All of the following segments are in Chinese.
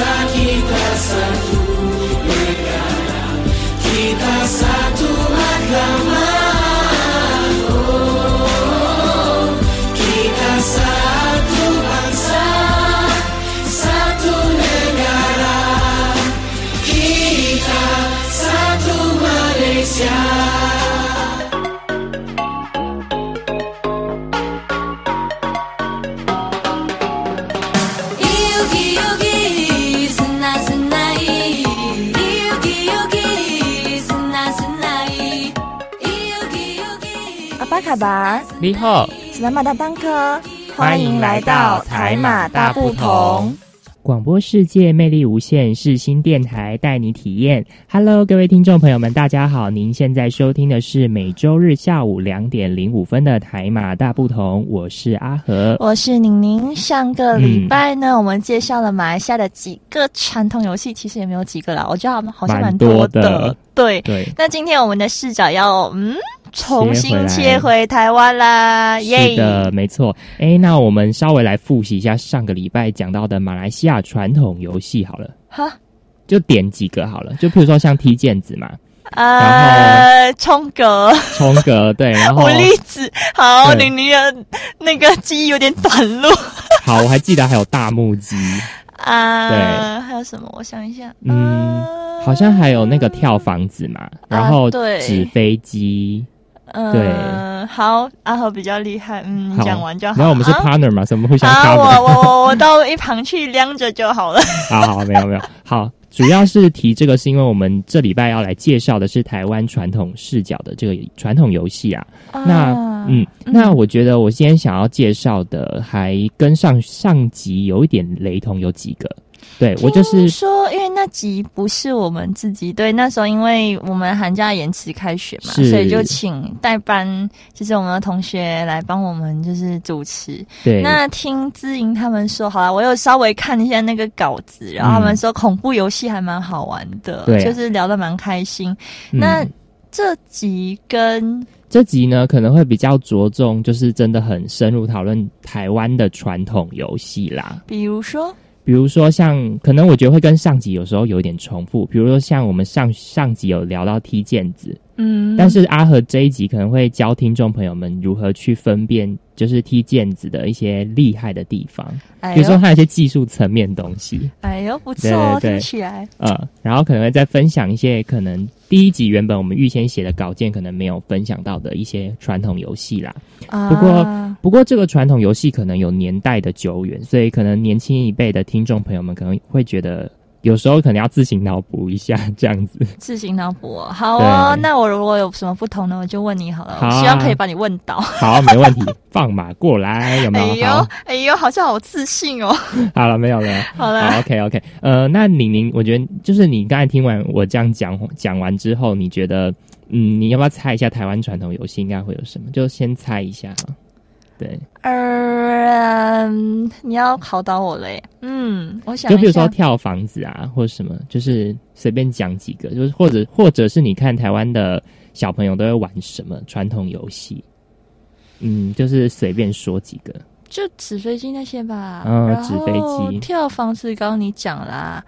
Казаки 巴，你好，史莱马大当科，欢迎来到台马大不同。广播世界魅力无限，是新电台带你体验。Hello，各位听众朋友们，大家好！您现在收听的是每周日下午两点零五分的台马大不同，我是阿和。我是宁宁。上个礼拜呢，我们介绍了马来西亚的几个传统游戏，其实也没有几个啦，我觉得好像蛮多的。蛮多的对，对，那今天我们的视角要嗯重新切切回台湾啦，耶是！的，没错。哎，那我们稍微来复习一下上个礼拜讲到的马来西亚传统游戏好了，哈，就点几个好了。就譬如说像踢毽子嘛，呃，冲格、冲格，对，然后武力子，好，对宁宁的那个记忆有点短路好，我还记得还有大木鸡，啊。对还有什么？我想一下，嗯呃好像还有那个跳房子嘛，然后啊对纸飞机。嗯，对好，阿和比较厉害，嗯，你讲完就好。然后我们是啊 partner 嘛，所以我们互相啊，我。我我我到一旁去晾着就好了。好好，没有没有，好，主要是提这个是因为我们这礼拜要来介绍的是台湾传统视角的这个传统游戏啊。那啊嗯，那我觉得我今天想要介绍的还跟上上集有一点雷同，有几个。对我就是说，因为那集不是我们自己对，那时候因为我们寒假延迟开学嘛，所以就请代班，就是我们的同学来帮我们就是主持。对那听知莹他们说，好了，我有稍微看一下那个稿子，然后他们说恐怖游戏还蛮好玩的，就是聊得蛮开心。嗯那这集跟这集呢可能会比较着重，就是真的很深入讨论台湾的传统游戏啦。比如说，比如说像，可能我觉得会跟上集有时候有一点重复。比如说像我们上上集有聊到踢毽子，嗯，但是阿和这一集可能会教听众朋友们如何去分辨，就是踢毽子的一些厉害的地方，哎比如说呦，它有一些技术层面的东西，哎呦，不错哦，对对对听起来，呃，然后可能会再分享一些可能第一集原本我们预先写的稿件可能没有分享到的一些传统游戏啦。不过啊不过这个传统游戏可能有年代的久远，所以可能年轻一辈的听众朋友们可能会觉得。有时候可能要自行脑补一下，这样子。自行脑补哦，好哦。那我如果有什么不同呢，我就问你好了。好啊希望可以把你问到。好，没问题，放马过来，有没有？哎呦好，哎呦，好像好自信哦。好了，没有了。好了，OK OK，呃，那宁宁，我觉得就是你刚才听完我这样讲讲完之后，你觉得，嗯，你要不要猜一下台湾传统游戏应该会有什么？就先猜一下哈。对，呃，嗯你要考倒我嘞。嗯，我想就比如说跳房子啊，或者什么，就是随便讲几个，就是或者或者是你看台湾的小朋友都会玩什么传统游戏？嗯，就是随便说几个。就纸飞机那些吧。嗯纸飞机跳房子，刚刚你讲啦。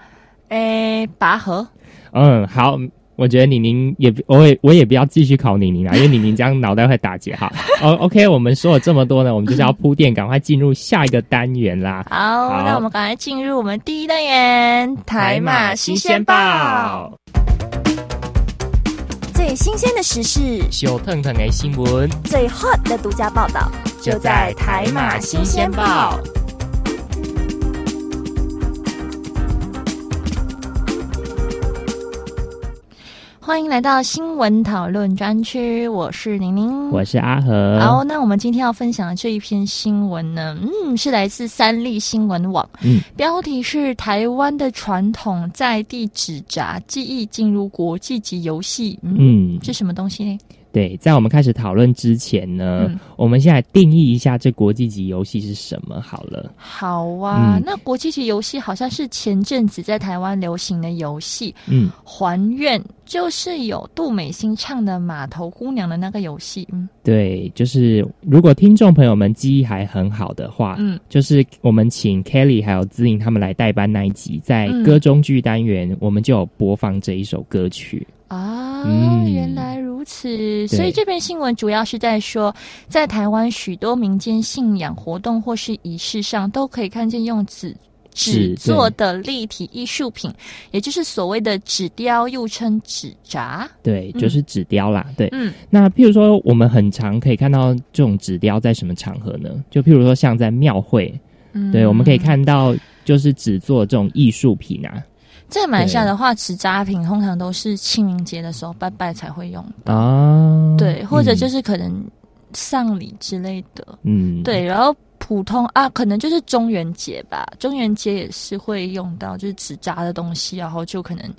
诶，拔河。嗯，好，我觉得宁宁也，我也我也不要继续考宁宁啦，因为宁宁这样脑袋会打结哈。哦，OK，我们说了这么多呢，我们就是要铺垫，赶快进入下一个单元啦。好，好那我们赶快进入我们第一单元——台马新鲜报。，最新鲜的时事，小腾腾的新闻最 hot 的独家报道，就在台马新鲜报。。欢迎来到新闻讨论专区，我是宁宁，我是阿和。好，那我们今天要分享的这一篇新闻呢，嗯，是来自三立新闻网，嗯，标题是台湾的传统在地纸扎技艺进入国际级游戏，嗯，嗯，是什么东西呢？对，在我们开始讨论之前呢，嗯我们先来定义一下这国际级游戏是什么好了。好啊，嗯那国际级游戏好像是前阵子在台湾流行的游戏，嗯，还愿就是有杜美心唱的《码头姑娘》的那个游戏。嗯对，就是如果听众朋友们记忆还很好的话，嗯，就是我们请 Kelly 还有资颖他们来代班那一集，在嗯歌中剧单元，我们就有播放这一首歌曲。啊，嗯原来如此。所以这篇新闻主要是在说，在台湾许多民间信仰活动或是仪式上，都可以看见用纸。纸纸做的立体艺术品，也就是所谓的纸雕，又称纸扎。对，嗯就是纸雕啦。对，嗯那譬如说，我们很常可以看到这种纸雕在什么场合呢？就譬如说，像在庙会，嗯对，我们可以看到就是纸做这种艺术品啊在马来西亚的话，纸扎品通常都是清明节的时候拜拜才会用到，啊，对，或者就是是可能丧礼之类的，嗯，对，然后普通啊，可能就是中元节吧，中元节也是会用到就是纸扎的东西，然后就可能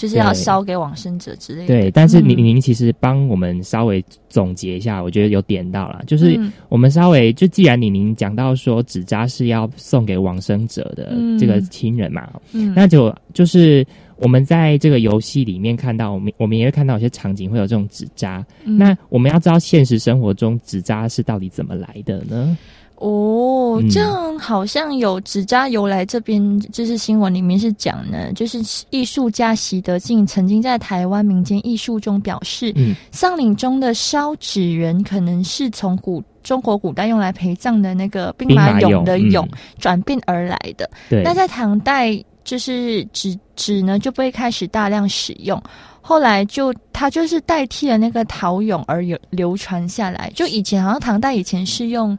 就是要烧给往生者之类的。对。但是您嗯您其实帮我们稍微总结一下，我觉得有点到了，就是嗯我们稍微就既然你您讲到说纸扎是要送给往生者的嗯这个亲人嘛，嗯那就就是我们在这个游戏里面看到，我们我们也会看到有些场景会有这种纸扎。嗯那我们要知道现实生活中纸扎是到底怎么来的呢？哦嗯，这样好像有纸扎由来这边，就是新闻里面是讲呢，就是艺术家习德进曾经在台湾民间艺术中表示，嗯丧礼中的烧纸人可能是从古中国古代用来陪葬的那个兵马俑的俑嗯转变而来的。对，那在唐代，就是纸纸呢就被开始大量使用，后来就它就是代替了那个陶俑而有流传下来。就以前好像唐代以前是用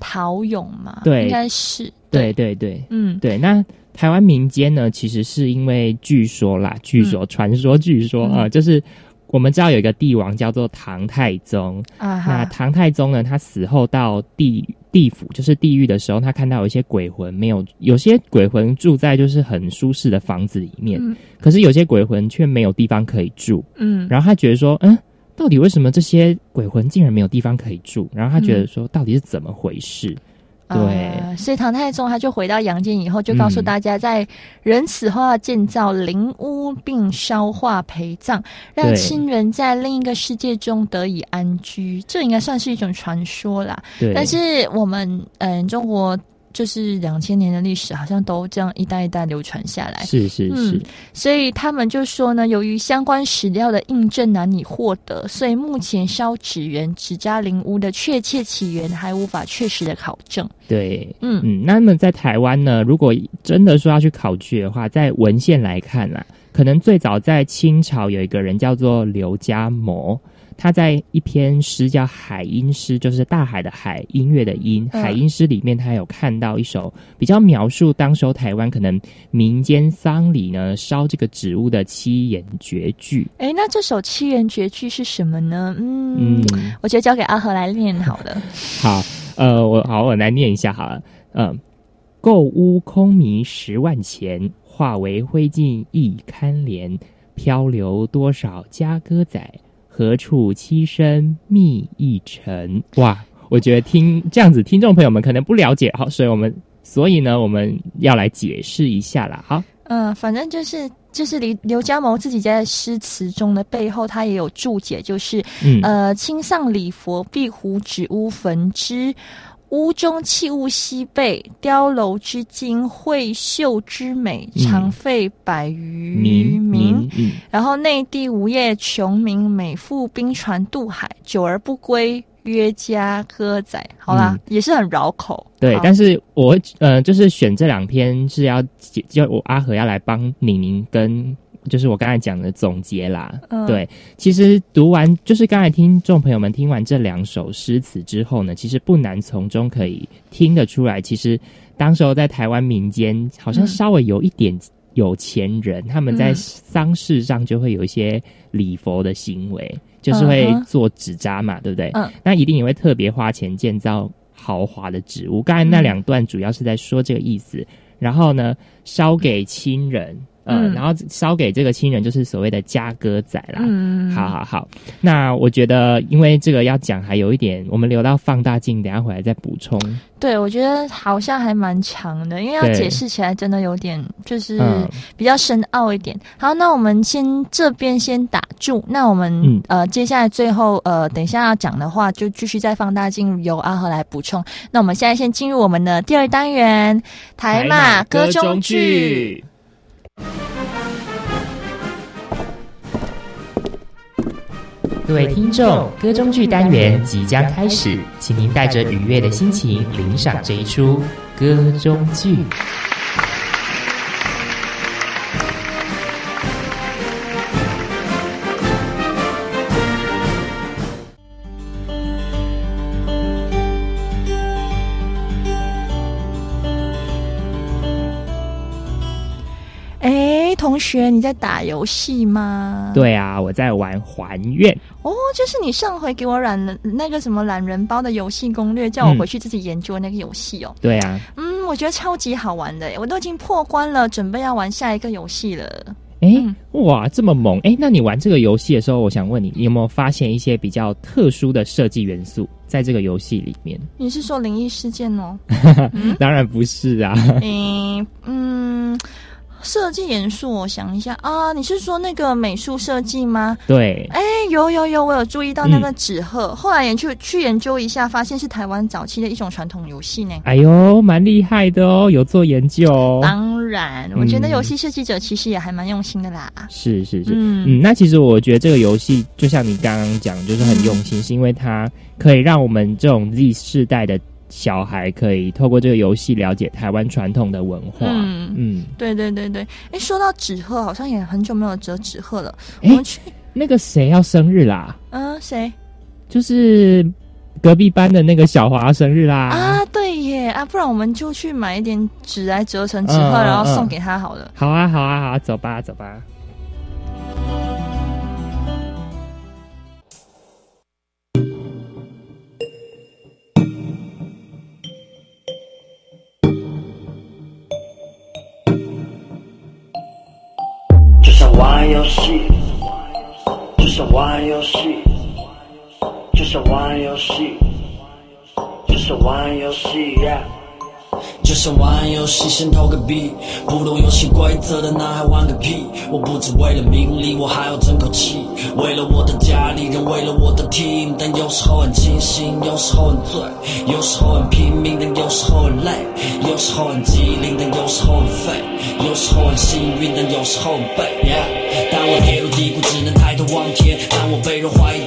陶俑嘛，对。应该是。对，对。对嗯。对。那台湾民间呢，其实是因为据说啦，据说、传说，据说啊、就是我们知道有一个帝王叫做唐太宗，啊，那唐太宗呢，他死后到地地府，就是地狱的时候，他看到有一些鬼魂没有，有些鬼魂住在就是很舒适的房子里面，嗯。可是有些鬼魂却没有地方可以住。嗯，然后他觉得说，嗯，到底为什么这些鬼魂竟然没有地方可以住？然后他觉得说，到底是怎么回事？对啊所以唐太宗他就回到阳间以后，就告诉嗯大家，在人死后要建造灵屋并烧化陪葬，让亲人在另一个世界中得以安居。这应该算是一种传说啦。对，但是我们嗯、中国就是两千年的历史，好像都这样一代一代流传下来。是是是，嗯所以他们就说呢，由于相关史料的印证难以获得，所以目前烧纸人、纸扎灵屋的确切起源还无法确实的考证。对。嗯嗯，那么在台湾呢，如果真的说要去考据的话，在文献来看啦，可能最早在清朝有一个人叫做刘家谋，他在一篇诗叫《海音诗》，就是大海的海，音乐的音，嗯海音诗里面他有看到一首比较描述当时候台湾可能民间丧礼呢烧这个植物的七言绝句。哎，那这首七言绝句是什么呢？嗯，嗯，我觉得交给阿和来念好了。好，呃，我好，我来念一下好了。嗯、购屋空迷十万钱，化为灰烬亦堪怜。漂流多少家歌仔，何处栖身觅一城？哇，我觉得听这样子，听众朋友们可能不了解，好，所以我们所以呢，我们要来解释一下啦。好，嗯，反正就是就是刘刘家谋自己在诗词中的背后，他也有注解，就是嗯，呃，清丧礼佛，壁虎指屋焚之。屋中器物稀备，雕楼之精，绘绣之美，嗯常费百余民民。民，嗯，然后内地无业穷民，每赴冰船渡海，久而不归，约家歌仔。好啦，也是很绕口。嗯对，但是我呃，就是选这两篇是要就我阿和要来帮宁宁跟就是我刚才讲的总结啦。嗯对，其实读完就是刚才听众朋友们听完这两首诗词之后呢，其实不难从中可以听得出来，其实当时候在台湾民间好像嗯稍微有一点。有钱人他们在嗯丧事上就会有一些礼佛的行为，就是会做纸扎嘛，对不对？嗯那一定也会特别花钱建造豪华的植物。刚才那两段主要是在说这个意思。然后呢，烧给亲人，嗯，嗯然后烧给这个亲人就是所谓的家歌仔啦。嗯，好好好，那我觉得因为这个要讲还有一点，我们留到放大镜，等一下回来再补充。对，我觉得好像还蛮长的，因为要解释起来真的有点就是嗯比较深奥一点。好，那我们先这边先打住，那我们、嗯呃接下来最后呃等一下要讲的话，就继续在放大镜由阿和来补充。那我们现在先进入我们的第二单元台马歌中剧。。各位听众，歌中剧单元即将开始，请您带着愉悦的心情领赏这一出歌中剧。学，你在打游戏吗？对啊，我在玩还愿。哦，就是你上回给我懒人那个什么懒人包的游戏攻略，叫我回去自己研究那个游戏哦。对啊，嗯，我觉得超级好玩的，我都已经破关了，准备要玩下一个游戏了。哎、嗯哇，这么猛！哎，那你玩这个游戏的时候，我想问你，你有没有发现一些比较特殊的设计元素在这个游戏里面？你是说灵异事件哦？当然不是啊。嗯嗯，设计元素，我想一下啊，你是说那个美术设计吗？对，哎，有有有，我有注意到那嗯个纸鹤，后来也去去研究一下，发现是台湾早期的一种传统游戏呢。哎呦，蛮厉害的哦，有做研究哦。当然，我觉得嗯游戏设计者其实也还蛮用心的啦。是是是，嗯嗯，那其实我觉得这个游戏就像你刚刚讲，就是很用心，是因为它可以让我们这种 Z 世代的小孩可以透过这个游戏了解台湾传统的文化。嗯嗯，对对对对，哎，说到纸鹤，好像也很久没有折纸鹤了。我们去，那个谁要生日啦？嗯、谁就是隔壁班的那个小华生日啦。啊？对耶啊，不然我们就去买一点纸来折成纸鹤，然后送给他好了。好啊，好啊，好啊，走吧，走吧。像玩游戏，就像玩游戏，就像玩游戏，yeah。就像玩游戏，先投个币，不懂游戏规则的男孩玩个屁！我不只为了名利，我还要争口气。为了我的家里人，为了我的 team，但有时候很清醒，有时候很醉，有时候很拼命，但有时候很累，有时候很机灵，但有时候很废，有时候很幸运，但有时候很背。当我跌入低谷，只能抬头望天；当我被人怀疑，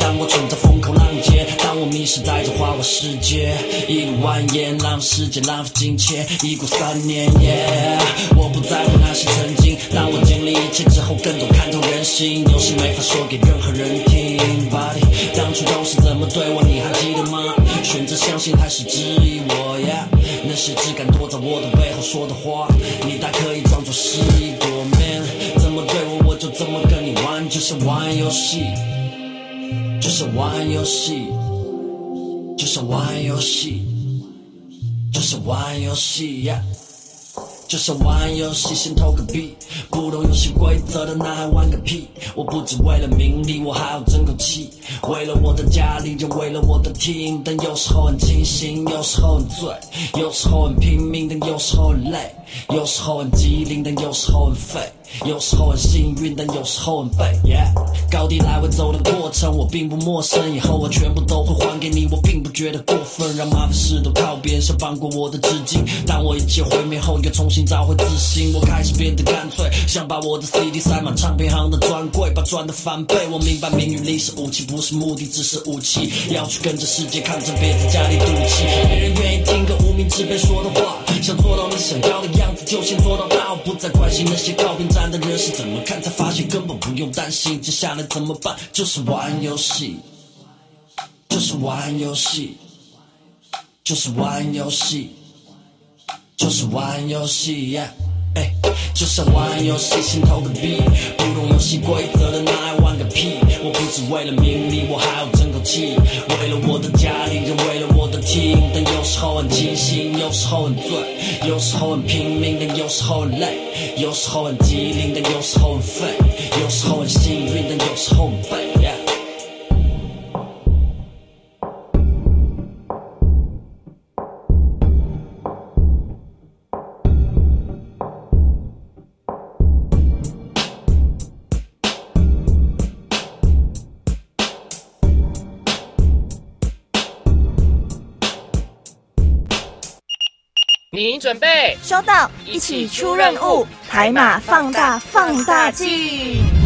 当我迷失在这花花世界，一路蜿蜒，浪费时间，浪费金钱，一过三年，Yeah，我不在乎那些曾经。当我经历一切之后，更多看透人心，有些没法说给任何人听。Body，当初都是怎么对我，你还记得吗？选择相信还是质疑我？Yeah，那些只敢躲在我的背后说的话，你大可以装作是一朵 Man，怎么对我，我就怎么跟你玩，就像玩游戏，就像玩游戏，就像玩游戏。就是玩游戏呀。就是玩游戏，先投个币，不懂游戏规则的男孩玩个屁！我不只为了名利，我还要争口气。为了我的家里就，为了我的 team，但有时候很清醒，有时候很醉，有时候很拼命，但有时候很累，有时候很机灵，但有时候很废，有时候很幸运，但有时候很背。高低来回走的过程，我并不陌生，以后我全部都会还给你，我并不觉得过分。让麻烦事都靠别人，想放过我的纸巾。当我一切毁灭后，又重新找回自信，我开始变得干脆，想把我的 CD 塞满唱片行的专柜，把赚的翻倍。我明白名与利是武器，不是目的，只是武器。要去跟着世界抗争，别在家里赌气。没人愿意听个无名之辈说的话，想做到你想要的样子，就先做到到，不再关心那些靠边站的人是怎么看，才发现根本不用担心，接下来怎么办？就是玩游戏，就是玩游戏，就是玩游戏。就是玩游戏耶哎，就像玩游戏，先投个币，不懂游戏规则的拿来玩个屁！我不只为了名利，我还要争口气，为了我的家里人，为了我的 team。但有时候很清醒，有时候很醉，有时候很拼命，但有时候很累，有时候很机灵，但有时候很废，有时候很幸运，但有时候很背。准备收到，一起出任务，海马放大放大镜。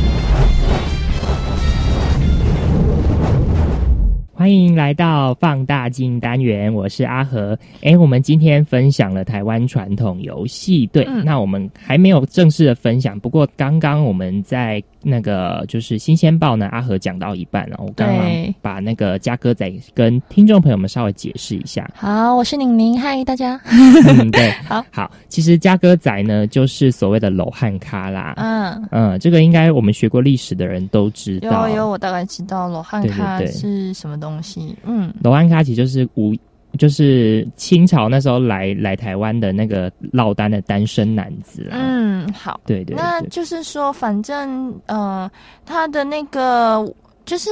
欢迎来到放大镜单元，我是阿和。哎，我们今天分享了台湾传统游戏，对，嗯那我们还没有正式的分享，不过刚刚我们在那个就是新鲜报呢，阿和讲到一半了，我刚刚把那个嘉哥仔跟听众朋友们稍微解释一下。好，我是宁宁，嗨，大家。嗯，对，好，好，其实嘉哥仔呢，就是所谓的篓汉咖啦。嗯，嗯，这个应该我们学过历史的人都知道。有有，我大概知道罗汉对对卡对是什么东西。嗯，罗安卡其实就是吴，就是清朝那时候来来台湾的那个落单的单身男子啊。嗯，好。对对对，那就是说，反正呃，他的那个就是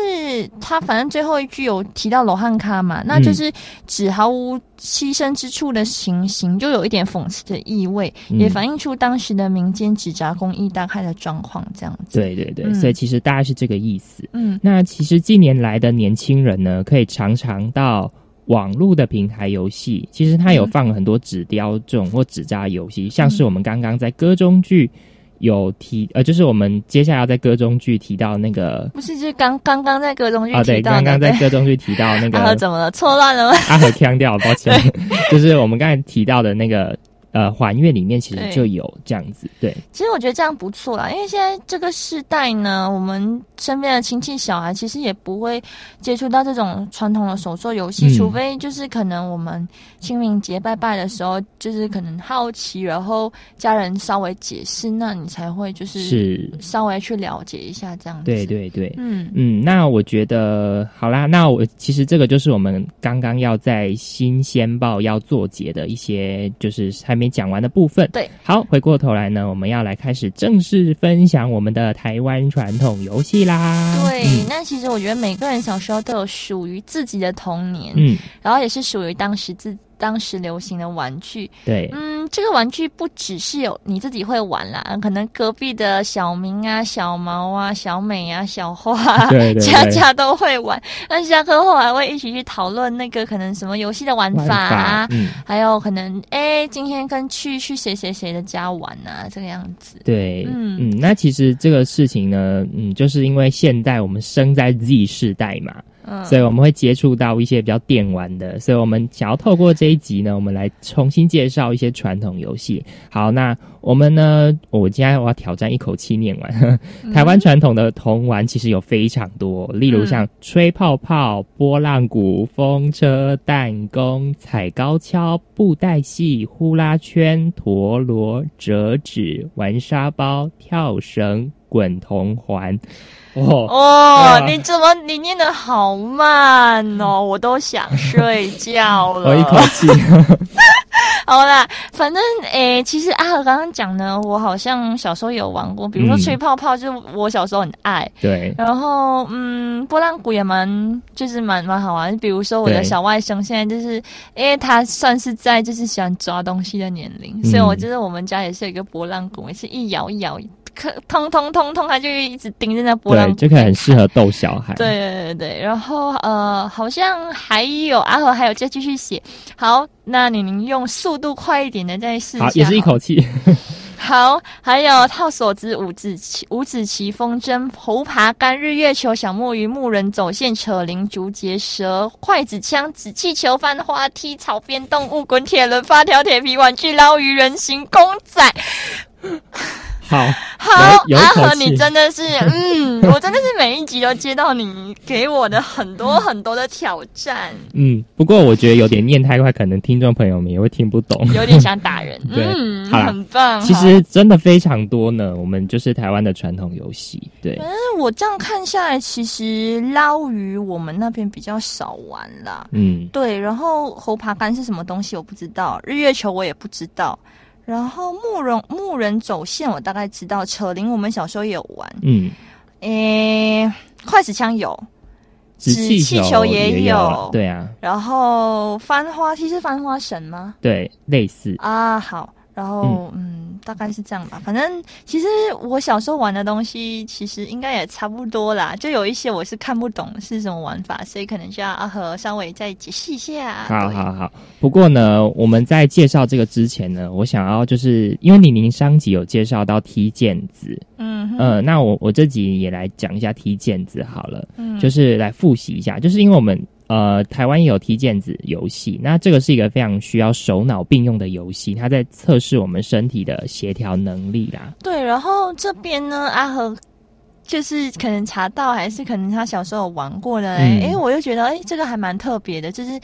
他，反正最后一句有提到罗汉卡嘛，那就是指毫无牺牲之处的情形，就有一点讽刺的意味，嗯。也反映出当时的民间纸扎工艺大概的状况，这样子。对对对，嗯。所以其实大概是这个意思。嗯。那其实近年来的年轻人呢，可以常常到网络的平台游戏，其实它有嗯。放很多纸雕这种或纸扎游戏，像是我们刚刚在歌中剧有提，呃，就是我们接下来要在歌中剧提到那个不是，就是刚刚刚在歌中剧啊，对，提到的，刚刚在歌中剧提到那个 啊，怎么了？错乱了吗？阿和腔掉，抱歉，就是我们刚才提到的那个呃还愿里面，其实就有这样子，对，其实我觉得这样不错啦，因为现在这个时代呢，我们身边的亲戚小孩其实也不会接触到这种传统的手作游戏，嗯。除非就是可能我们清明节拜拜的时候，就是可能好奇，然后家人稍微解释，那你才会就是是，稍微去了解一下这样子。对，对对。嗯嗯，那我觉得好啦，那我其实这个就是我们刚刚要在新鲜报要做结的一些，就是还没讲完的部分。对，好，回过头来呢，我们要来开始正式分享我们的台湾传统游戏啦。对。嗯那其实我觉得每个人小时候都有属于自己的童年，嗯，然后也是属于当时自当时流行的玩具。对，嗯，这个玩具不只是有你自己会玩啦，可能隔壁的小明啊、小毛啊、小美啊、小花啊，对对对家家都会玩。那下课后还会一起去讨论那个可能什么游戏的玩玩法啊，嗯，还有可能哎，今天跟去去谁谁谁的家玩啊，这个样子。对，嗯嗯那其实这个事情呢，嗯，就是因为现在我们生在 Z 世代嘛，嗯，所以我们会接触到一些比较电玩的，所以我们想要透过这一集呢，我们来重新介绍一些传统游戏。好，那我们呢，我今天我要挑战一口气念完。台湾传统的童玩其实有非常多，例如像吹泡泡、波浪鼓、风车、弹弓、踩高跷、布袋戏、呼啦圈、陀螺、折纸、玩沙包、跳绳、滚铜环。哦，哦，啊你怎么你念的好慢哦，我都想睡觉了。我一口气。好啦，反正诶、其实阿和刚刚讲呢，我好像小时候有玩过，比如说嗯吹泡泡，就是我小时候很爱。对，然后，嗯，波浪鼓也蛮，就是蛮蛮好玩。比如说我的小外甥现在就是，因为他算是在就是喜欢抓东西的年龄，嗯所以我觉得我们家也是有一个波浪鼓，也是一摇一摇，可通通通通，他就一直盯着那波浪对，就可以很适。合逗小孩。对对对对，然后呃，好像还有阿和还有再继续写。好，那你您用速度快一点的再试一下。好，也是一口气。好，还有套索子、五子棋、五子棋、风筝、猴爬杆、日月球、小木鱼、木人走线、扯铃、竹节蛇、筷子枪、纸气球、翻花梯、草编动物、滚铁轮、发条铁皮玩具、捞鱼人形公仔。好，好，阿和，你真的是，嗯，我真的是每一集都接到你给我的很多很多的挑战，嗯，不过我觉得有点念太快，可能听众朋友们也会听不懂。有点想打人。对嗯，好啦很棒。其实真的非常多呢，我们就是台湾的传统游戏，对，我这样看下来，其实捞鱼我们那边比较少玩啦。嗯，对，然后猴爬杆是什么东西我不知道，日月球我也不知道。然后木人木人走线我大概知道，扯铃我们小时候也有玩。嗯，诶，筷子枪有，纸气气球也也有。对啊，然后翻花梯是翻花绳吗？对，类似，啊，好，然后嗯大概是这样吧。反正其实我小时候玩的东西，其实应该也差不多啦。就有一些我是看不懂是什么玩法，所以可能就要阿和稍微再解释一下。对好好好。不过呢，我们在介绍这个之前呢，我想要就是因为李宁上集有介绍到踢毽子，嗯哼呃，那我我这集也来讲一下踢毽子好了，嗯就是来复习一下，就是因为我们呃台湾也有踢毽子游戏，那这个是一个非常需要手脑并用的游戏，它在测试我们身体的协调能力啦。对，然后这边呢，阿和就是可能查到，还是可能他小时候有玩过的、欸，嗯哎、我又觉得哎、这个还蛮特别的，就是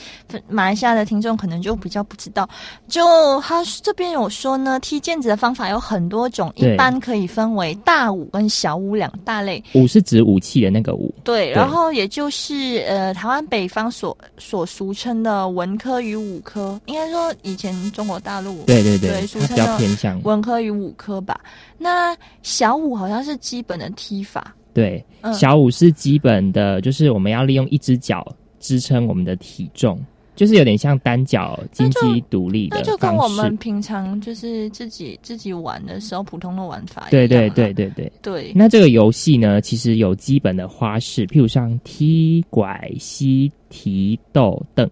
马来西亚的听众可能就比较不知道。就他这边有说呢，踢毽子的方法有很多种，一般可以分为大五跟小五两大类。五是指武器的那个五，对，然后也就是呃，台湾北方所所俗称的文科与武科，应该说以前中国大陆对对对比较称的偏向文科与武科吧。那小五好像是基本的踢法，对，嗯小五是基本的，就是我们要利用一只脚支撑我们的体重，就是有点像单脚金鸡独立的那就跟我们。平常就是自己自己玩的时候普通的玩法一样、啊。对对对对对。对，那这个游戏呢，其实有基本的花式，譬如像踢、拐、膝、提、斗、蹬，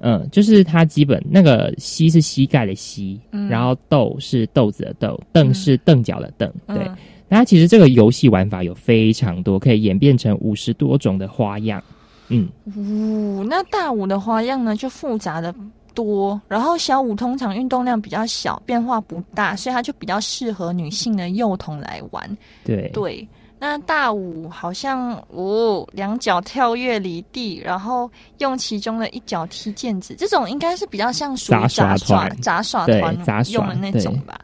嗯，就是它基本那个膝是膝盖的膝，嗯然后豆是豆子的豆，凳是凳脚的凳，对。嗯那它其实这个游戏玩法有非常多，可以演变成五十多种的花样。嗯，呜，那大五的花样呢就复杂的多，然后小五通常运动量比较小，变化不大，所以它就比较适合女性的幼童来玩。对，对，那大五好像哦，两脚跳跃离地，然后用其中的一脚踢毽子，这种应该是比较像属于杂耍杂耍团用的那种吧。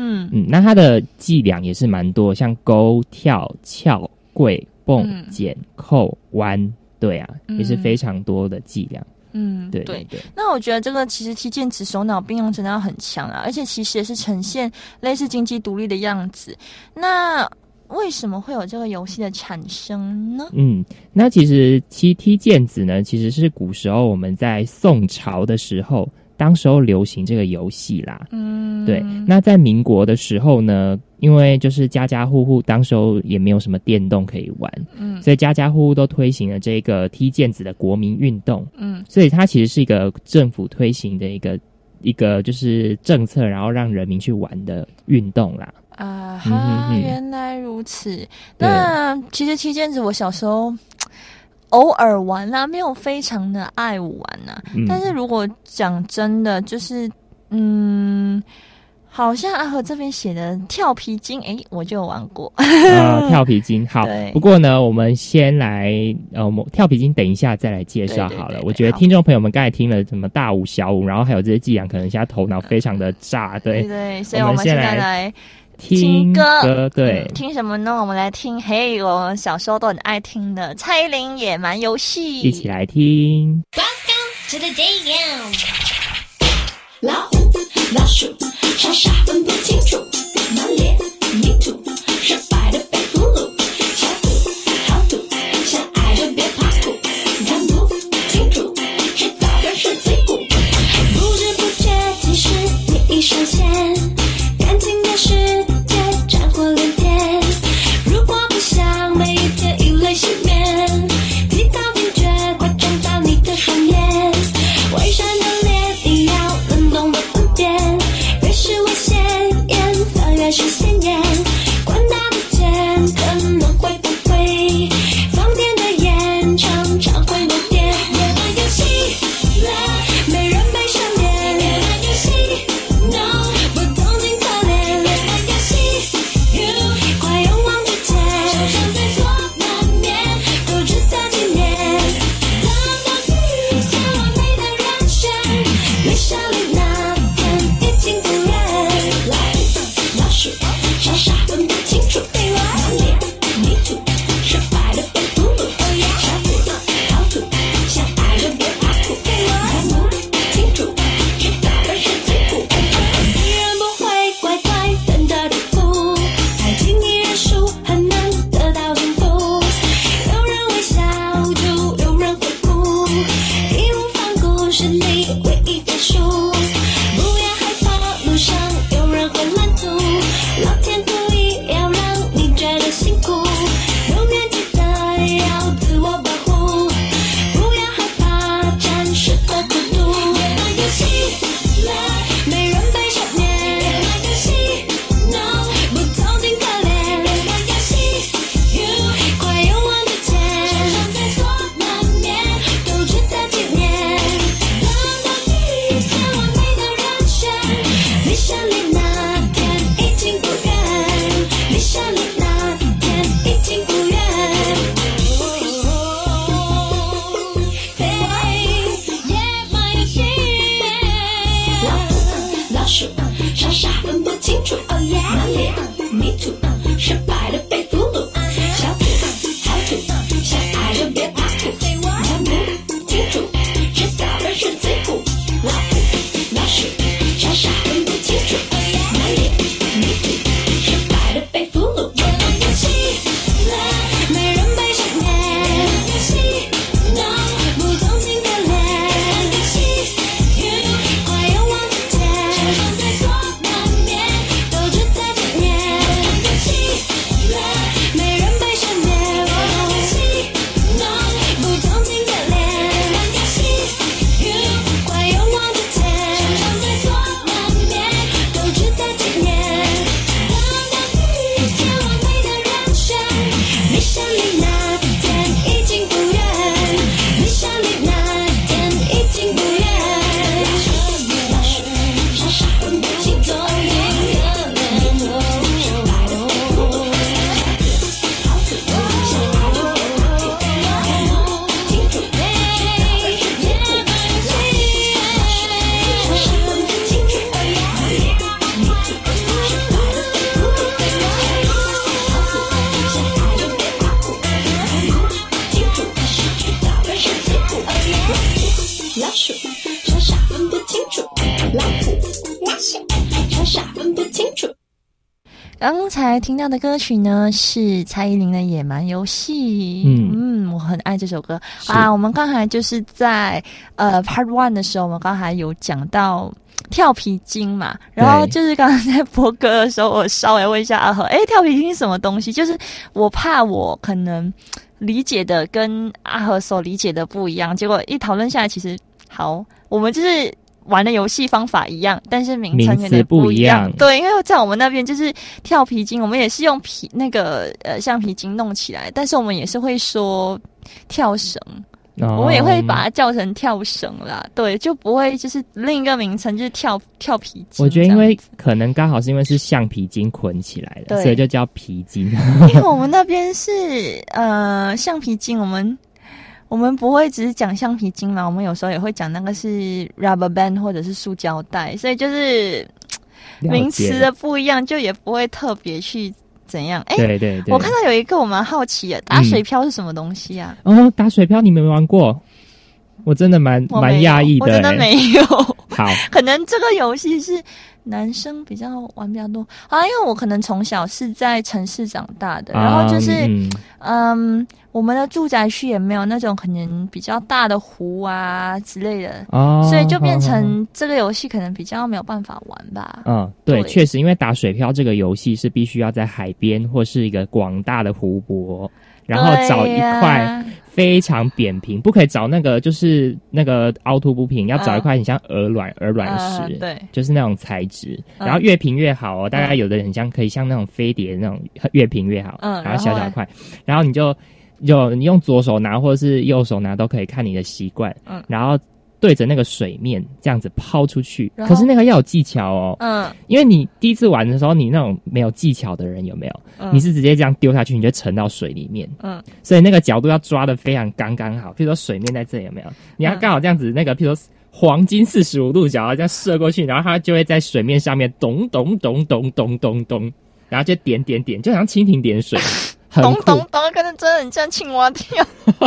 嗯，嗯，那它的伎俩也是蛮多，像勾、跳、翘、跪、蹦嗯、剪、扣、弯，对啊，嗯也是非常多的伎俩。嗯，对对对。那我觉得这个其实踢毽子手脑并用真的要很强啊，而且其实也是呈现类似经济独立的样子。那为什么会有这个游戏的产生呢？嗯，那其实踢踢毽子呢，其实是古时候我们在宋朝的时候，当时候流行这个游戏啦。嗯，对，那在民国的时候呢，因为就是家家户户当时候也没有什么电动可以玩，嗯所以家家户户都推行了这个踢毽子的国民运动。嗯所以它其实是一个政府推行的一个一个就是政策，然后让人民去玩的运动啦。啊嗯哼哈，哼原来如此。那其实踢毽子我小时候偶尔玩啦、没有非常的爱玩呐、嗯但是如果讲真的，就是嗯。好像阿和这边写的跳皮筋，诶，我就有玩过。呃，跳皮筋好。不过呢，我们先来呃，跳皮筋等一下再来介绍好了。我觉得好听众朋友们刚才听了什么大舞、小舞，然后还有这些伎俩，可能现在头脑 非常的炸。对，对对，所以我我们现在来听歌对嗯，听什么呢？我们来听，嘿，我们小时候都很爱听的蔡依林《野蛮游戏》，一起来听。Welcome to the day 老虎、老鼠，傻傻分不清楚，满脸泥土，刚才听到的歌曲呢是蔡依林的《野蛮游戏》。嗯我很爱这首歌啊。我们刚才就是在呃 Part One 的时候，我们刚才有讲到。跳皮筋嘛，然后就是刚刚在播歌的时候，我稍微问一下阿和，哎，跳皮筋是什么东西？就是我怕我可能理解的跟阿和所理解的不一样，结果一讨论下来，其实好，我们就是玩的游戏方法一样，但是名称有点不一一样对，因为在我们那边就是跳皮筋，我们也是用皮那个呃橡皮筋弄起来，但是我们也是会说跳绳，哦我们也会把它叫成跳绳啦。对，就不会就是另一个名称就是跳跳皮筋。我觉得因为可能刚好是因为是橡皮筋捆起来的，所以就叫皮筋。因为我们那边是呃橡皮筋，我们。我们不会只是讲橡皮筋嘛，我们有时候也会讲那个是 rubber band 或者是塑胶带，所以就是名词的不一样，就也不会特别去怎样。哎、对对对，我看到有一个我蛮好奇的，打水漂是什么东西啊？哦，打水漂你没玩过？我真的蛮蛮我没有讶异的、我真的欸没有。好，可能这个游戏是男生比较玩比较多啊，因为我可能从小是在城市长大的，然后就是嗯嗯我们的住宅区也没有那种可能比较大的湖啊之类的，哦，所以就变成这个游戏可能比较没有办法玩吧。嗯，对，对。确实，因为打水漂这个游戏是必须要在海边或是一个广大的湖泊，然后找一块非常扁平，不可以找那个就是那个凹凸不平，要找一块很像鹅卵鹅卵石，呃对，就是那种材质，嗯。然后越平越好哦。大概有的很像可以像那种飞碟那种越平越好，嗯然后小小块，然后你就就你用左手拿或者是右手拿都可以，看你的习惯，嗯然后。对着那个水面这样子抛出去，可是那个要有技巧哦。嗯因为你第一次玩的时候，你那种没有技巧的人有没有？嗯你是直接这样丢下去，你就沉到水里面。嗯所以那个角度要抓的非常刚刚好。譬如说水面在这里有没有？你要嗯刚好这样子，那个譬如说黄金四十五度角这样射过去，然后它就会在水面上面咚咚咚咚咚咚咚，然后就点点点，就好像蜻蜓点水，咚咚咚，可能真的很像青蛙跳。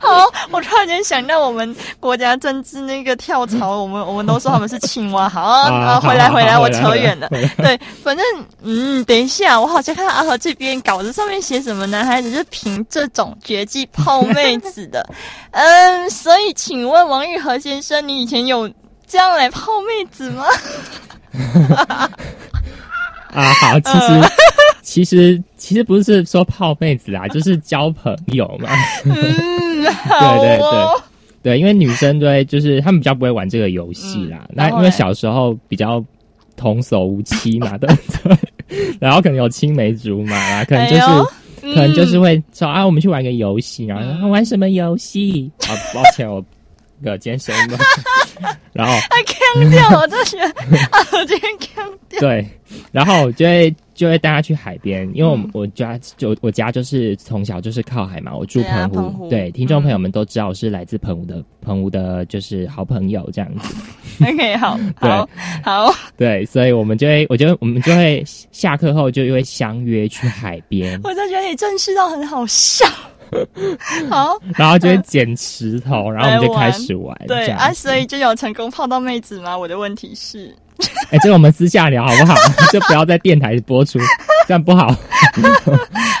好，我突然间想到我们国家政治那个跳槽，我们我们都说他们是青蛙。好啊，啊回来回来，我扯远了。对，反正嗯，等一下，我好像看到阿和这边稿子上面写什么，男孩子就凭这种绝技泡妹子的。嗯，所以请问王玉和先生，你以前有这样来泡妹子吗？啊，好，其实、嗯 其实其实不是说泡妹子啊，就是交朋友嘛。对对哦。对，因为女生对，就是她们比较不会玩这个游戏啦。那、因为小时候比较童叟无欺嘛，对不对？然后可能有青梅竹马啦，可能就是、哎可能就是嗯会说啊，我们去玩个游戏，然后玩什么游戏？啊，抱歉，我个今天声音不好然后他坑掉，我真的觉得啊，我今天坑掉。对，然后就会就会带他去海边，因为我们、嗯。我家就我家就是从小就是靠海嘛，我住对啊澎湖，对，听众嗯朋友们都知道我是来自澎湖的，澎湖的就是好朋友这样子，OK，好，对。好，好，对，所以我们就会，我觉得我们就会下课后就会相约去海边，我就觉得你正式到很好笑。好，然后就会捡石头，然后我们就开始玩，对啊，所以就有成功泡到妹子吗？我的问题是，哎、这个我们私下聊好不好？就不要在电台播出，这样不好。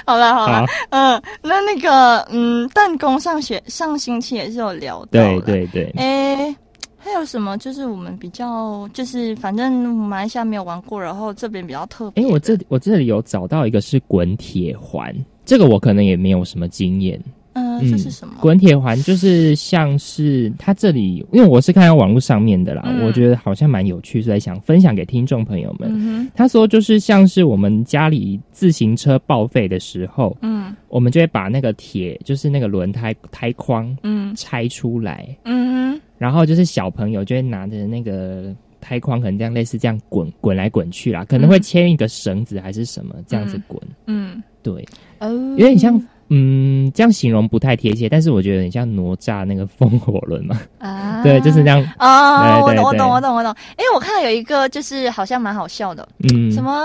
好了好了好，嗯，那那个嗯，弹弓上学上星期也是有聊到对啦对对，哎，还有什么？就是我们比较，就是反正马来西亚没有玩过，然后这边比较特别哎、的。我这我这里有找到一个是滚铁环，这个我可能也没有什么经验。嗯、嗯这是什么？滚铁环就是像是它这里，因为我是看到网络上面的啦，嗯。我觉得好像蛮有趣，所以想分享给听众朋友们。嗯他说，就是像是我们家里自行车报废的时候，，嗯。我们就会把那个铁，就是那个轮胎胎框嗯。拆出来，嗯，然后就是小朋友就会拿着那个胎框，可能这样类似这样滚滚来滚去啦，可能会牵一个绳子还是什么这样子滚。嗯，对，有点像，嗯，这样形容不太贴切，但是我觉得很像哪吒那个风火轮嘛。啊，对，就是这样。哦，我懂，我懂，我懂，我懂。哎，我看到有一个就是好像蛮好笑的，嗯，什么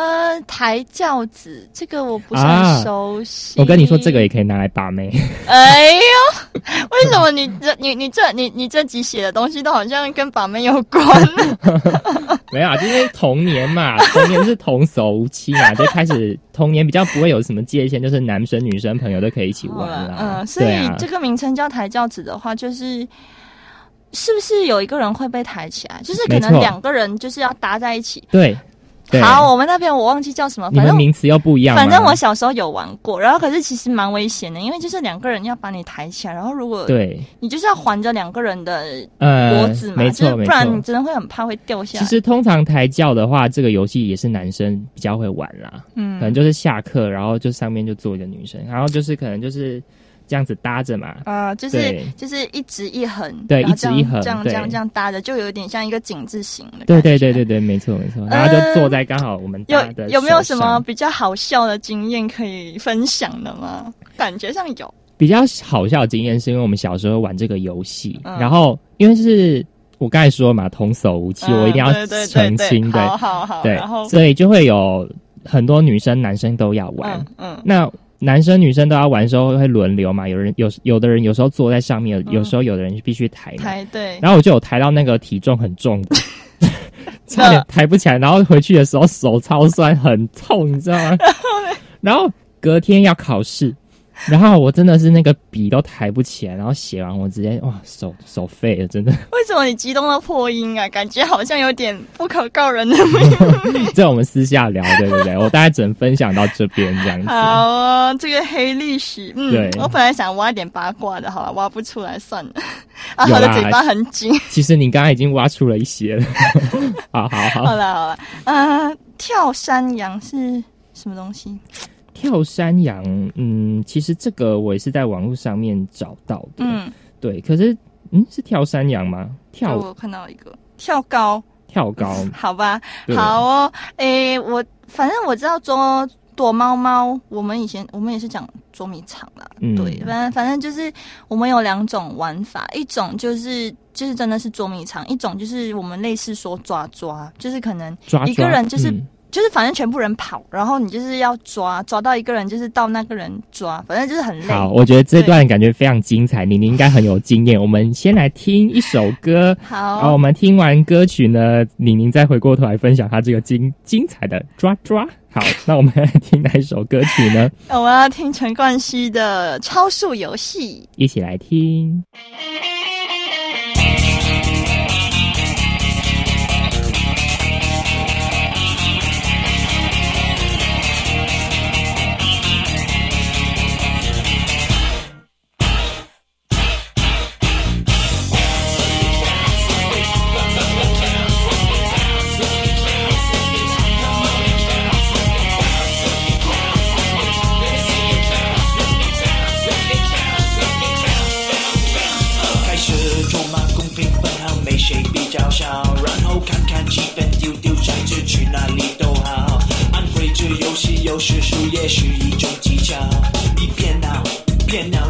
抬轿子，这个我不是啊很熟悉。我跟你说，这个也可以拿来把妹。哎呦，为什么你这你你这你你这集写的东西都好像跟把妹有关呢？没有啊，就是童年嘛，童年是童叟无欺嘛，就开始童年比较不会有什么界限，就是男生女生朋友都可以一起玩啦。嗯，所以这个名称叫抬轿子的话，就是是不是有一个人会被抬起来？就是可能两个人就是要搭在一起。对对，好，我们那边我忘记叫什么，反正名词又不一样。反正我小时候有玩过，然后可是其实蛮危险的，因为就是两个人要把你抬起来，然后如果对你就是要环着两个人的呃脖子嘛，没就是错不然你。真的会很怕会掉下来。其实通常抬轿的话，这个游戏也是男生比较会玩啦，嗯可能就是下课，然后就上面就坐一个女生，然后就是可能就是这样子搭着嘛，啊、就是就是一直一横，对一直一横对这样这样这样搭着，就有点像一个井字形的。对对对对。对，没错没错，然后就坐在刚好我们有有没有什么比较好笑的经验可以分享的吗？感觉上有。比较好笑的经验，是因为我们小时候玩这个游戏，嗯然后因为是我刚才说嘛，童叟无欺，我一定要澄清，对好好好，对所以就会有很多女生、男生都要玩。嗯嗯那男生女生都要玩的时候会轮流嘛，有人有有的人有时候坐在上面，有有时候有的人必须抬。抬对，然后我就有抬到那个体重很重的，差点抬不起来，然后回去的时候手超酸，很痛，你知道吗？然后隔天要考试，然后我真的是那个笔都抬不起来，然后写完我直接哇手手废了，真的。为什么你激动到破音啊？感觉好像有点不可告人的秘密 这我们私下聊，对不对？我大概只能分享到这边这样子。好啊，这个黑历史，嗯对，我本来想挖点八卦的，好了，挖不出来算了。啊，我的嘴巴很紧。其实你刚刚已经挖出了一些了，好好好。好了好了，呃，跳山羊是什么东西？跳山羊，嗯，其实这个我也是在网络上面找到的，嗯，对。可是，嗯，是跳山羊吗？跳我看到一个。跳高，跳高，好吧，好哦，诶，我反正我知道捉躲猫猫，我们以前我们也是讲捉迷藏啦，嗯。对，反正反正就是我们有两种玩法，一种就是就是真的是捉迷藏，一种就是我们类似说抓抓，就是可能抓一个人就是嗯就是反正全部人跑，然后你就是要抓，抓到一个人就是到那个人抓，反正就是很累。好，我觉得这段感觉非常精彩，你你应该很有经验。我们先来听一首歌，然后好我，们听完歌曲呢，李宁再回过头来分享他这个精精彩的抓抓。好，那我们来听哪一首歌曲呢？我们要听陈冠希的《超速游戏一起来听。然后看看气氛，丢丢骰子，去哪里都好。安徽这游戏有时输也是一种技巧。你别闹，别闹，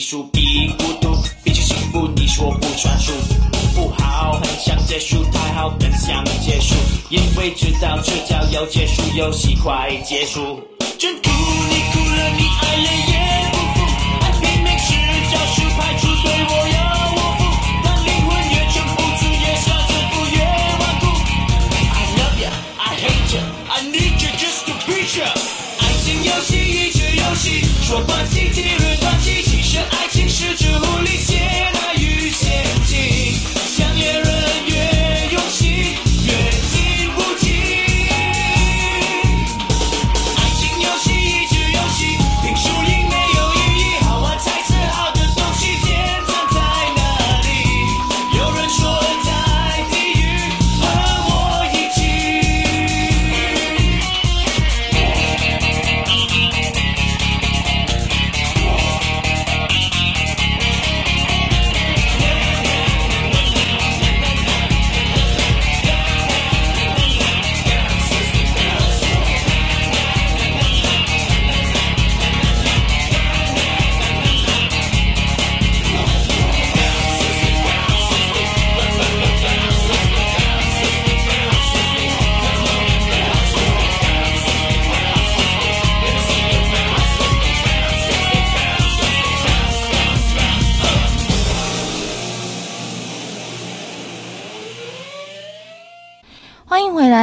追求技术，比孤独，比起幸福，你说不算数。不好，很想结束，太好，更想结束，因为知道迟早要结束，游戏快结束。真哭，你哭了，你爱了也不服，爱拼命是教书，排除对我要我负，当灵魂越撑不住，越想征服越顽固。I love you, I hate you, I need you just to beat you。爱情游戏一直游戏，说关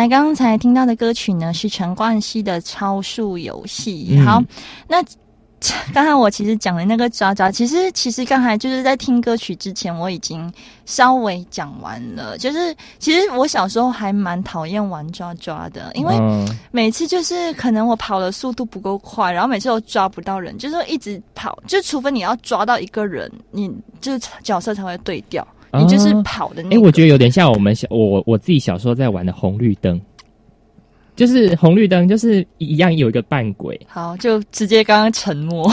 来！刚才听到的歌曲呢是陈冠希的《超速游戏》。嗯好，那 刚才我其实讲的那个抓抓，其实其实刚才就是在听歌曲之前，我已经稍微讲完了。就是其实我小时候还蛮讨厌玩抓抓的，因为嗯每次就是可能我跑的速度不够快，然后每次都抓不到人，就是一直跑，就除非你要抓到一个人，你就是角色才会对调，你就是哦跑的那哎、个。我觉得有点像我们小我我自己小时候在玩的红绿灯，就是红绿灯，就是一样有一个扮鬼，好，就直接刚刚沉默。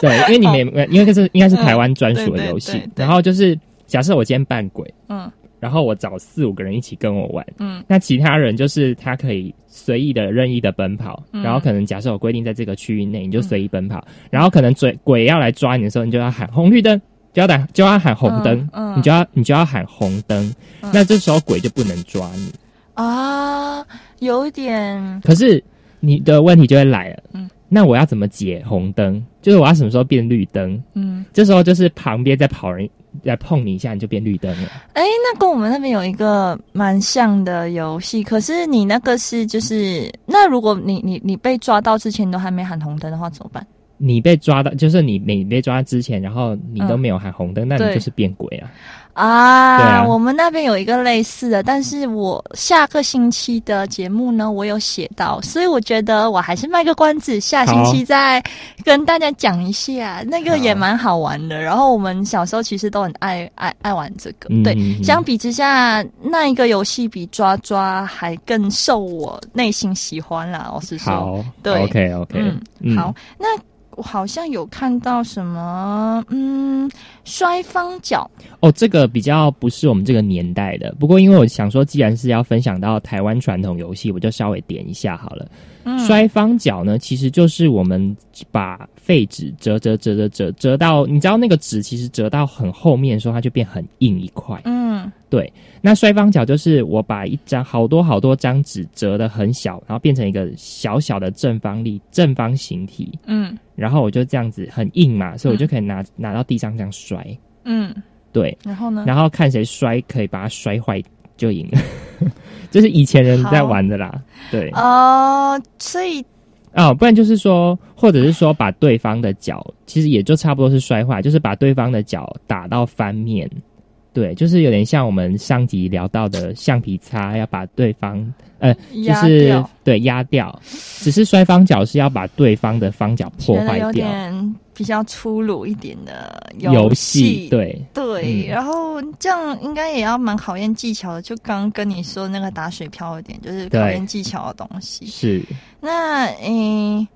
对，因为你 没，因为这是应该是台湾专属的游戏然后就是假设我今天扮鬼，嗯然后我找四五个人一起跟我玩，嗯那其他人就是他可以随意的任意的奔跑，嗯然后可能假设我规定在这个区域内，你就随意奔跑，然后可能嘴鬼要来抓你的时候，你就要喊红绿灯，就要打就要喊红灯，嗯嗯你就要你就要喊红灯，嗯那这时候鬼就不能抓你。啊，有点可是你的问题就会来了，嗯那我要怎么解红灯？就是我要什么时候变绿灯？嗯，这时候就是旁边在跑人来碰你一下，你就变绿灯了。哎，那跟我们那边有一个蛮像的游戏，可是你那个是就是，那如果你你你被抓到之前都还没喊红灯的话怎么办？你被抓到，就是你你被抓之前，然后你都嗯没有喊红灯，那对你就是变鬼啊！啊，我们那边有一个类似的，但是我下个星期的节目呢，我有写到，所以我觉得我还是卖个关子，下星期再跟大家讲一下，那个也蛮好玩的。然后我们小时候其实都很爱爱爱玩这个，对。相比之下，那一个游戏比抓抓还更受我内心喜欢啦。我是说，对，OK OK，嗯，好，那我好像有看到什么，嗯，摔方角，哦，这个比较不是我们这个年代的。不过因为我想说，既然是要分享到台湾传统游戏，我就稍微点一下好了。嗯，摔方角呢，其实就是我们把废纸折折折折折折到，你知道那个纸其实折到很后面的时候，它就变很硬一块。嗯对，那摔方角就是我把一张好多好多张纸折的很小，然后变成一个小小的正方粒正方形体，嗯然后我就这样子很硬嘛，所以我就可以拿、拿到地上这样摔。嗯，对，然后呢？然后看谁摔可以把它摔坏就赢了，就是以前人在玩的啦。对，哦，所以哦，不然就是说，或者是说把对方的脚，其实也就差不多是摔坏，就是把对方的脚打到翻面。对，就是有点像我们上集聊到的橡皮擦，要把对方呃，就是掉对压掉，只是摔方角是要把对方的方角破坏掉。点比较粗鲁一点的游戏戏，对对，嗯然后这样应该也要蛮考验技巧的。就刚刚跟你说那个打水漂一点，就是考验技巧的东西。是那诶、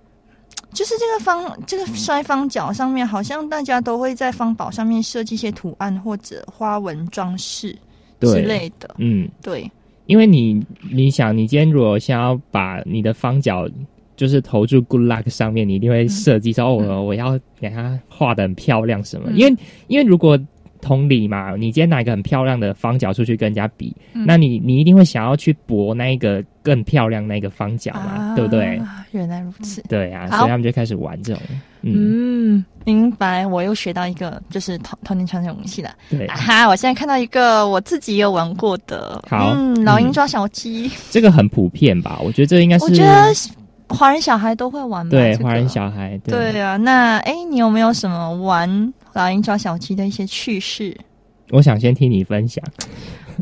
就是这个方这个摔方角上面，好像大家都会在方宝上面设计一些图案或者花纹装饰之，类的。嗯，对，因为你你想，你今天如果想要把你的方角就是投注 good luck 上面，你一定会设计说、哦，我我要给它画的很漂亮什么。嗯因为因为如果同理嘛，你今天拿一个很漂亮的方角出去跟人家比，嗯那你你一定会想要去博那一个更漂亮那个方角嘛，对不对？啊？原来如此。对啊，所以他们就开始玩这种，嗯，嗯，明白。我又学到一个，就是童童年传统游戏了。对啊，哈！我现在看到一个我自己也有玩过的，好嗯，老鹰嗯抓小鸡，这个很普遍吧？我觉得这应该是我觉得华人小孩都会玩吧。这个对华人小孩对。对啊，那哎，你有没有什么玩老鹰抓小鸡的一些趣事？我想先听你分享，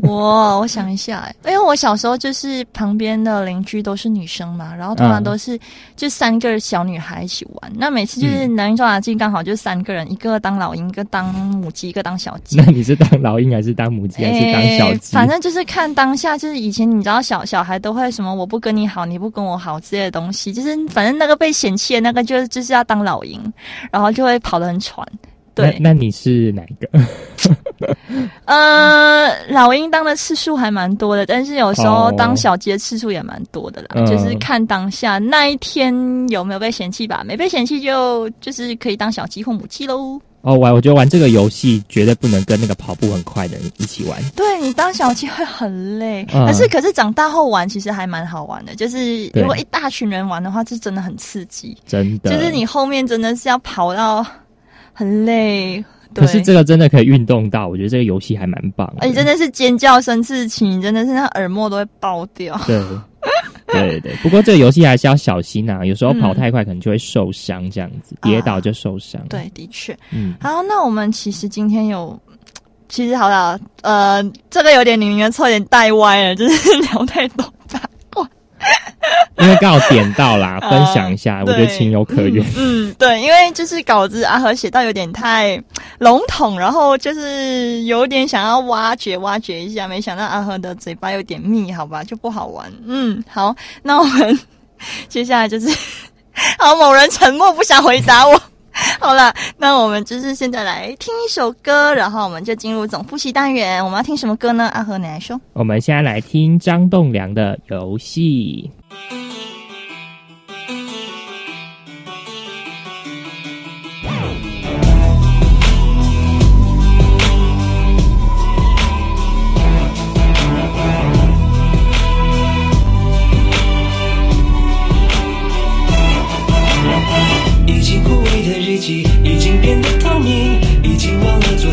我我想一下，哎，因为我小时候就是旁边的邻居都是女生嘛，然后通常嗯都是就三个小女孩一起玩。那每次就是老鹰抓小鸡，刚好就三个人，一个当老鹰，一个当母鸡，一个当小鸡 那。你是当老鹰还是当母鸡还是当小诶鸡？反正就是看当下，就是以前你知道小小孩都会什么我不跟你好，你不跟我好之类的东西，就是反正那个被嫌弃的那个就就是要当老鹰，然后就会跑得很喘。对，那那你是哪一个？呃，老鹰当的次数还蛮多的，但是有时候哦当小鸡的次数也蛮多的啦，嗯就是看当下那一天有没有被嫌弃吧，没被嫌弃就就是可以当小鸡或母鸡喽。哦，玩我觉得玩这个游戏绝对不能跟那个跑步很快的人一起玩。对你当小鸡会很累，嗯可是可是长大后玩其实还蛮好玩的，就是如果一大群人玩的话，是真的很刺激，真的。就是你后面真的是要跑到很累。可是这个真的可以运动到，我觉得这个游戏还蛮棒的。而且真的是尖叫声刺激，你真的是那耳膜都会爆掉。对对对，不过这个游戏还是要小心啊，有时候嗯跑太快可能就会受伤，这样子、跌倒就受伤。，对，的确。嗯，好，那我们其实今天有，其实好了，呃，这个有点你的错，有点带歪了，就是 聊太多。因为刚好点到啦，呃 分享一下，我觉得情有可原。嗯，对，因为就是稿子阿和写到有点太笼统，然后就是有点想要挖掘挖掘一下，没想到阿和的嘴巴有点密，好吧，就不好玩。嗯，好，那我们接下来就是，好，某人沉默不想回答我。好了，那我们就是现在来听一首歌，然后我们就进入总复习单元。我们要听什么歌呢？阿和，你来说。我们现在来听张栋梁的游戏。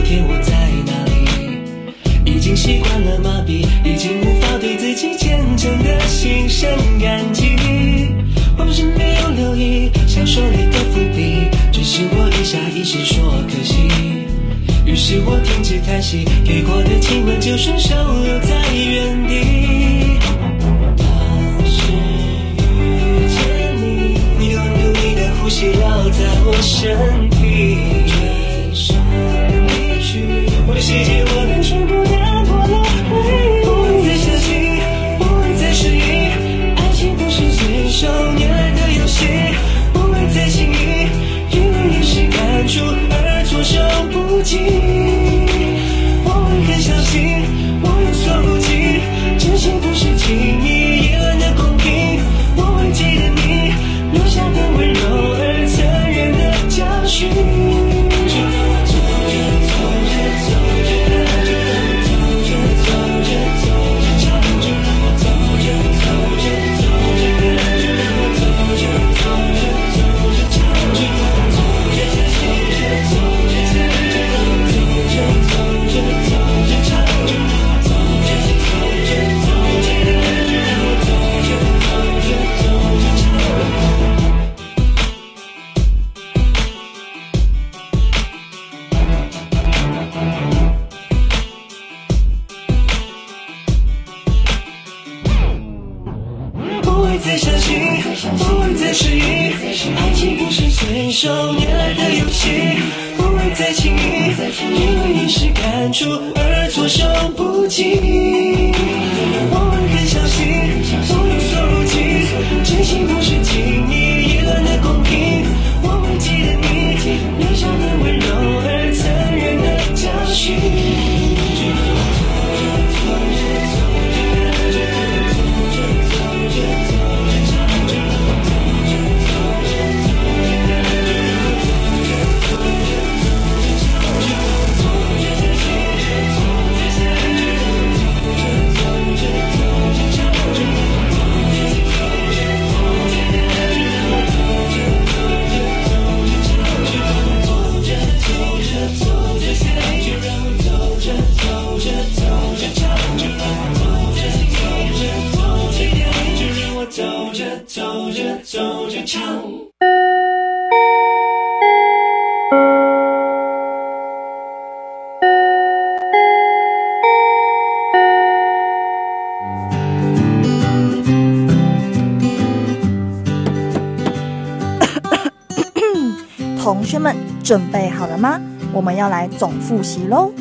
天我在哪里，已经习惯了麻痹，已经无法对自己虔诚的心生感激。我不是没有留意小说里的伏笔，只是我一下意识说可惜。于是我停止叹息，给过的亲吻就顺手留在原地。当时遇见你，你的温度，你的呼吸绕在我身体，我的世界，我的全部，颠破的回忆，不会再想起，不会再失忆。爱情不是信手拈的游戏，不会再轻易因为一时感触而措手不及。准备好了吗？我们要来总复习喽。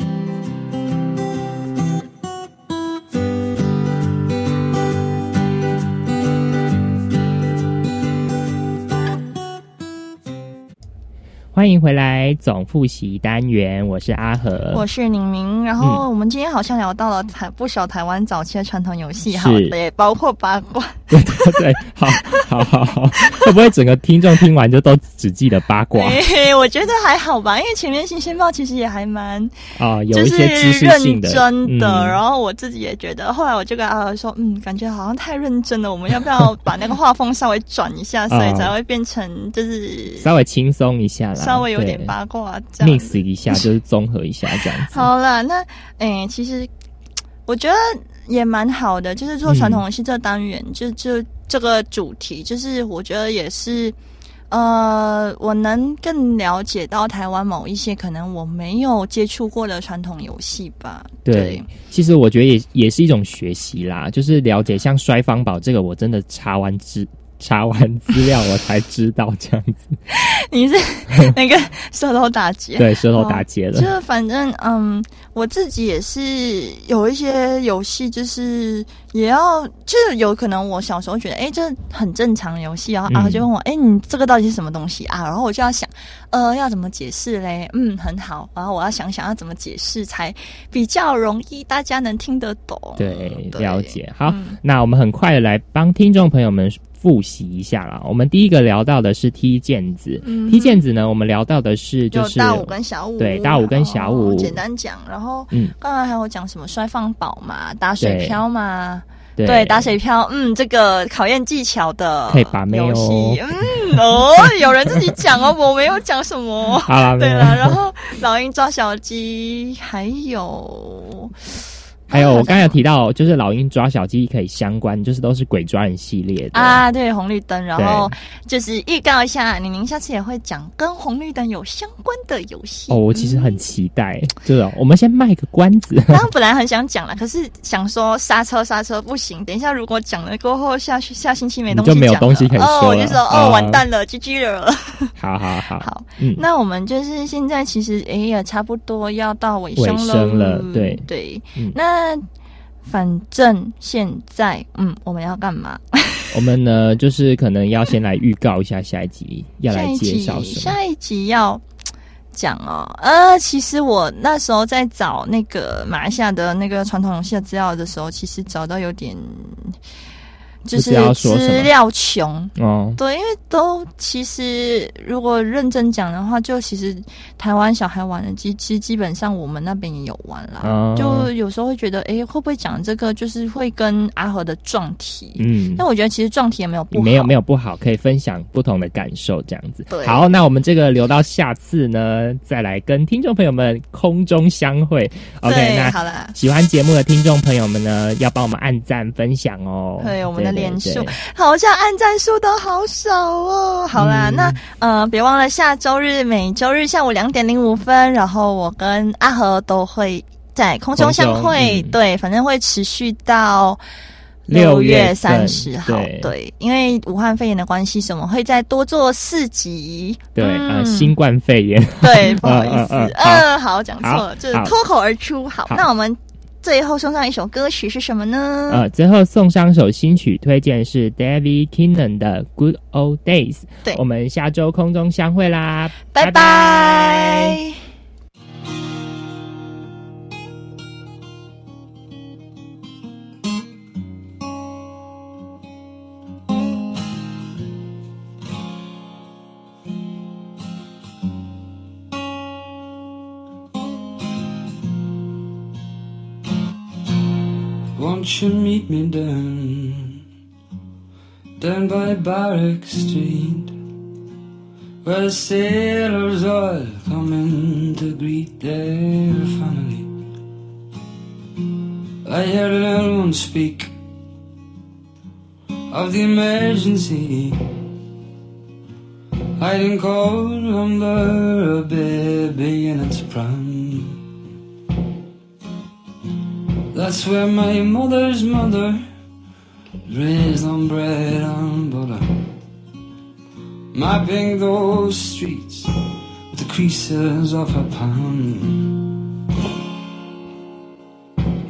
欢迎回来总复习单元，我是阿和，我是宁明。然后我们今天好像聊到了台不少台湾早期的传统游戏，好，也包括八卦。对对对，好，好，好，好，会不会整个听众听完就都只记得八卦？欸、我觉得还好吧，因为前面新鲜报其实也还蛮啊，有一些知识性的，真的。嗯、然后我自己也觉得，后来我就跟阿和说，嗯，感觉好像太认真了，我们要不要把那个画风稍微转一下，所以才会变成就是稍微轻松一下啦。稍微有点八卦这样，mix 一下就是综合一下这样子。好了，那诶、欸，其实我觉得也蛮好的，就是做传统游戏这单元，嗯、就就这个主题，就是我觉得也是，呃，我能更了解到台湾某一些可能我没有接触过的传统游戏吧。对，对其实我觉得也也是一种学习啦，就是了解像摔方宝这个，我真的查完之。查完资料我才知道这样子，你是 那个舌头打结？对，舌头打结了。哦就反正嗯，我自己也是有一些游戏，就是也要，就是有可能我小时候觉得，哎，这很正常的游戏，然后啊就问我，哎、嗯，你这个到底是什么东西啊？然后我就要想，呃，要怎么解释嘞？嗯，很好，然后我要想想要怎么解释才比较容易大家能听得懂。对，了解。好，嗯、那我们很快的来帮听众朋友们。复习一下啦，我们第一个聊到的是踢毽子。嗯、踢毽子呢，我们聊到的是就是大五跟小五，对，大五跟小五。简单讲，然后嗯，刚才还有讲什么摔放宝嘛，打水漂嘛，对，对打水漂，嗯，这个考验技巧的可以把妹游戏，哦、嗯 哦，有人自己讲哦，我没有讲什么。好啦，对了，然后老鹰抓小鸡，还有。还有我刚才有提到，就是老鹰抓小鸡可以相关，就是都是鬼抓人系列的啊。对，红绿灯，然后就是预告一下，宁宁下次也会讲跟红绿灯有相关的游戏。哦，我其实很期待，就是、嗯、我们先卖个关子。刚刚本来很想讲了，可是想说刹车刹车不行，等一下如果讲了过后，下下星期没东西就没有东西可以说哦，我就说哦，完蛋了，GG 了。好好好，好，嗯，那我们就是现在其实哎呀差不多要到尾声了，尾声了，对对，嗯、那。反正现在，嗯，我们要干嘛？我们呢，就是可能要先来预告一下下一集要来介绍什么。下一集要讲哦，呃，其实我那时候在找那个马来西亚的那个传统游戏的资料的时候，其实找到有点。就是资料穷哦，对，因为都其实如果认真讲的话，就其实台湾小孩玩的基，其实基本上我们那边也有玩啦。哦、就有时候会觉得，哎，会不会讲这个就是会跟阿和的撞题？嗯，但我觉得其实撞题也没有不好，没有没有不好，可以分享不同的感受，这样子。对，好，那我们这个留到下次呢，再来跟听众朋友们空中相会。OK，那好了，喜欢节目的听众朋友们呢，要帮我们按赞分享哦。对，我们的。连数好像按赞数都好少哦。好啦，嗯、那呃，别忘了下周日每周日下午两点零五分，然后我跟阿和都会在空中相会。嗯、对，反正会持续到六月三十号，对。对，因为武汉肺炎的关系，所以我们会再多做四集。对呃，嗯新冠肺炎，对，不好意思，嗯好，讲错了，就是好。脱口而出。好，好。那我们最后送上一首歌曲是什么呢？呃，最后送上首新曲，推荐是 David kennan 的《Good Old Days》。对我们下周空中相会啦，拜拜。You meet me down, down by Barrack Street, where the sailors all come in to greet their family? I heard an one speak of the emergency, hiding cold under a baby in its pram. That's where my mother's mother raised on bread and butter, mapping those streets with the creases of her palm.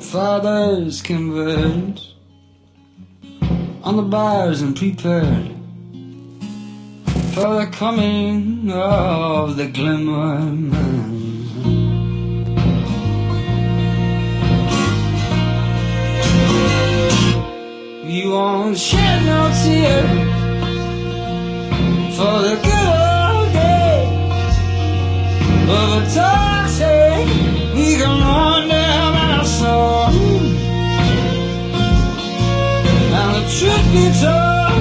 Fathers converged on the bars and prepared for the coming of the glimmer man. You won't shed no tear for the good old days of a toxic can run down my soul. And the truth be told,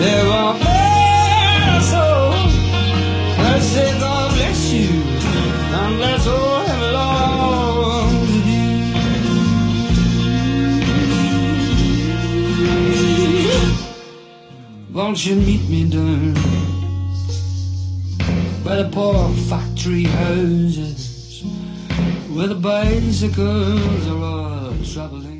there won't Won't you meet me down by the pork factory houses where the bicycles are all traveling?